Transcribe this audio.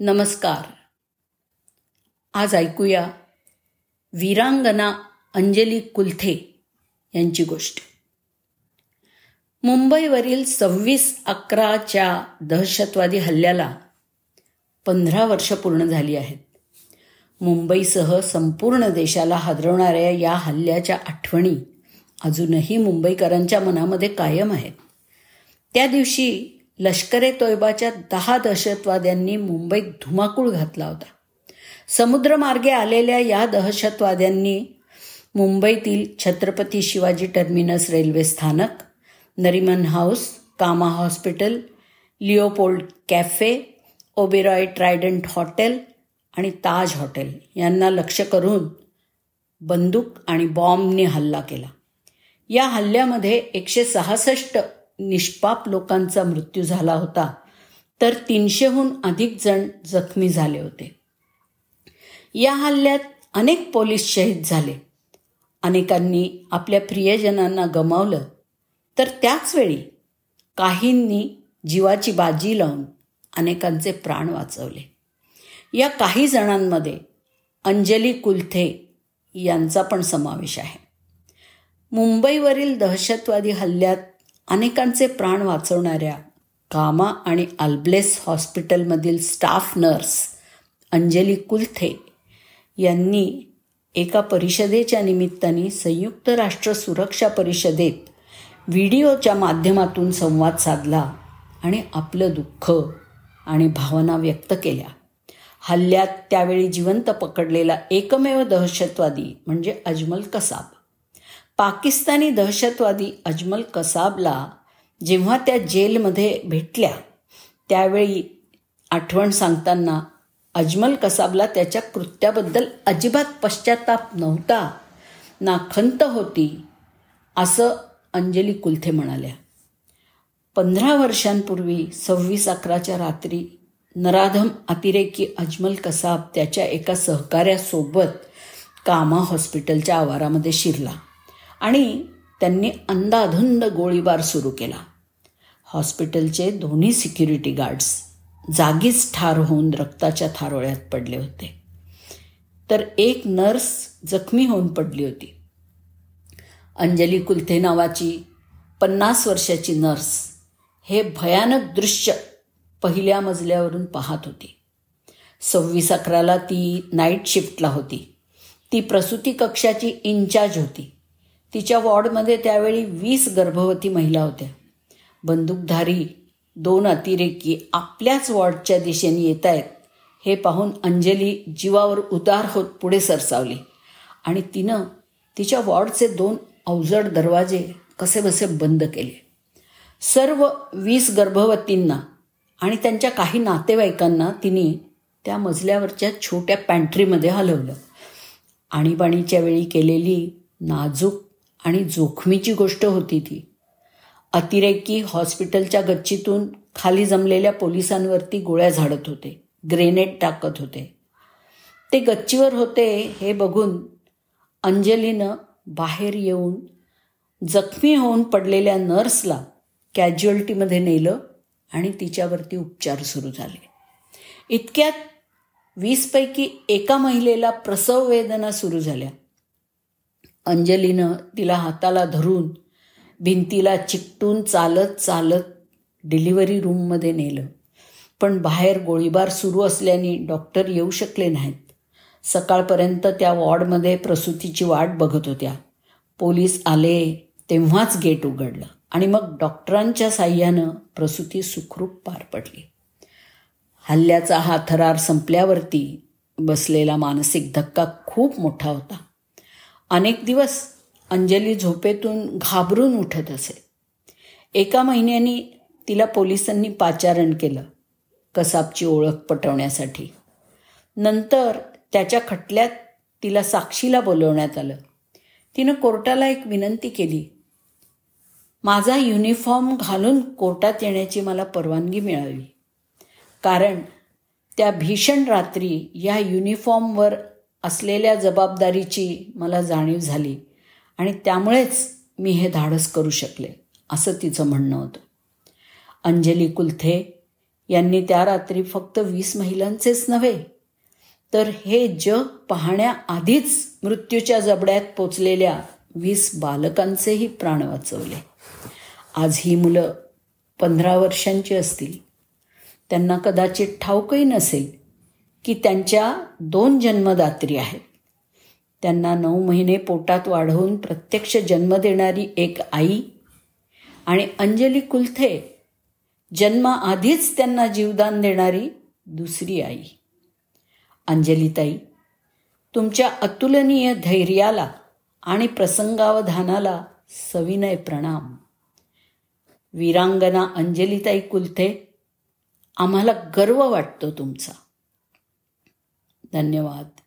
नमस्कार. आज ऐकूया वीरांगना अंजली कुलथे यांची गोष्ट. मुंबईवरील सव्वीस अकराच्या दहशतवादी हल्ल्याला पंधरा वर्ष पूर्ण झाली आहेत. मुंबईसह संपूर्ण देशाला हादरवणाऱ्या या हल्ल्याच्या आठवणी अजूनही मुंबईकरांच्या मनामध्ये कायम आहेत. त्या दिवशी लष्करे तोयबाच्या दहा दहशतवाद्यांनी मुंबईत धुमाकूळ घातला होता. समुद्रमार्गे आलेल्या या दहशतवाद्यांनी मुंबईतील छत्रपती शिवाजी टर्मिनस रेल्वे स्थानक Nariman House Cama Hospital Leopold Cafe Oberoi Trident Hotel आणि ताज हॉटेल यांना लक्ष करून बंदूक आणि बॉम्बने हल्ला केला. या हल्ल्यामध्ये एकशे सहासष्ट निष्पाप लोकांचा मृत्यू झाला होता तर तीनशेहून अधिक जण जखमी झाले होते. या हल्ल्यात अनेक पोलीस शहीद झाले. अनेकांनी आपल्या प्रियजनांना गमावलं तर त्याचवेळी काहींनी जीवाची बाजी लावून अनेकांचे प्राण वाचवले. या काही जणांमध्ये अंजली कुलथे यांचा पण समावेश आहे. मुंबईवरील दहशतवादी हल्ल्यात अनेकांचे प्राण वाचवणाऱ्या कामा आणि अल्ब्लेस हॉस्पिटलमधील स्टाफ नर्स अंजली कुलथे यांनी एका परिषदेच्या निमित्ताने संयुक्त राष्ट्र सुरक्षा परिषदेत व्हिडिओच्या माध्यमातून संवाद साधला आणि आपलं दुःख आणि भावना व्यक्त केल्या. हल्ल्यात त्यावेळी जिवंत पकडलेला एकमेव दहशतवादी म्हणजे अजमल कसाब. पाकिस्तानी दहशतवादी अजमल कसाबला जेव्हा त्या जेलमध्ये भेटल्या त्यावेळी आठवण सांगताना अजमल कसाबला त्याच्या कृत्याबद्दल अजिबात पश्चाताप नव्हता ना खंत होती असं अंजली कुलथे म्हणाल्या. पंधरा वर्षांपूर्वी सव्वीस अकराच्या रात्री नराधम अतिरेकी अजमल कसाब त्याच्या एका सहकार्यासोबत कामा हॉस्पिटलच्या आवारामध्ये शिरला. आणि त्यांनी अंदाधुंद गोळीबार सुरू केला. हॉस्पिटलचे दोन्ही सिक्युरिटी गार्ड्स जागीच ठार होऊन रक्ताच्या थारोळ्यात पडले होते. तर एक नर्स जखमी होऊन पडली होती. अंजली कुलथे नावाची पन्नास वर्षाची नर्स हे भयानक दृश्य पहिल्या मजल्यावरून पाहत होती. सव्वीस अकराला ती नाईट शिफ्टला होती. ती प्रसूती कक्षाची इन्चार्ज होती. तिच्या वॉर्डमध्ये त्यावेळी वीस गर्भवती महिला होत्या. बंदूकधारी दोन अतिरेकी आपल्याच वॉर्डच्या दिशेने येत आहेत हे पाहून अंजली जीवावर उदार होत पुढे सरसावली. आणि तिनं तिच्या वॉर्डचे दोन अवजड दरवाजे कसेबसे बंद केले. सर्व वीस गर्भवतींना आणि त्यांच्या काही नातेवाईकांना तिने त्या मजल्यावरच्या छोट्या पॅन्ट्रीमध्ये हलवलं. आणीबाणीच्या वेळी केलेली नाजूक आणि जोखमीची गोष्ट होती ती. अतिरेकी हॉस्पिटलच्या गच्चीतून खाली जमलेल्या पोलिसांवरती गोळ्या झाडत होते. ग्रेनेड टाकत होते. ते गच्चीवर होते हे बघून अंजलीनं बाहेर येऊन जखमी होऊन पडलेल्या नर्सला कॅज्युअल्टीमध्ये नेलं आणि तिच्यावरती उपचार सुरू झाले. इतक्यात वीसपैकी एका महिलेला प्रसव वेदना सुरू झाल्या. अंजलीनं तिला हाताला धरून भिंतीला चिकटून चालत चालत डिलिव्हरी रूममध्ये नेलं. पण बाहेर गोळीबार सुरू असल्याने डॉक्टर येऊ शकले नाहीत. सकाळपर्यंत त्या वॉर्डमध्ये प्रसूतीची वाट बघत होत्या. पोलीस आले तेव्हाच गेट उघडलं आणि मग डॉक्टरांच्या साह्यानं प्रसूती सुखरूप पार पडली. हल्ल्याचा हा थरार संपल्यावरती बसलेला मानसिक धक्का खूप मोठा होता. अनेक दिवस अंजली झोपेतून घाबरून उठत असे. एका महिन्यानी तिला पोलिसांनी पाचारण केलं कसाबची ओळख पटवण्यासाठी. नंतर त्याच्या खटल्यात तिला साक्षीला बोलवण्यात आलं. तिनं कोर्टाला एक विनंती केली माझा युनिफॉर्म घालून कोर्टात येण्याची मला परवानगी मिळावी. कारण त्या भीषण रात्री या युनिफॉर्मवर असलेल्या जबाबदारीची मला जाणीव झाली आणि त्यामुळेच मी हे धाडस करू शकले असं तिचं म्हणणं होतं. अंजली कुलथे यांनी त्या रात्री फक्त वीस महिलांचेच नव्हे तर हे जग पाहण्याआधीच मृत्यूच्या जबड्यात पोचलेल्या वीस बालकांचेही प्राण वाचवले. आज ही मुलं पंधरा वर्षांची असतील. त्यांना कदाचित ठाऊकही नसेल की त्यांच्या दोन जन्मदात्री आहेत. त्यांना नऊ महिने पोटात वाढवून प्रत्यक्ष जन्म देणारी एक आई आणि अंजली कुलथे जन्माआधीच त्यांना जीवदान देणारी दुसरी आई. अंजलीताई तुमच्या अतुलनीय धैर्याला आणि प्रसंगावधानाला सविनय प्रणाम. वीरांगना अंजलीताई कुलथे आम्हाला गर्व वाटतो तुमचा. धन्यवाद.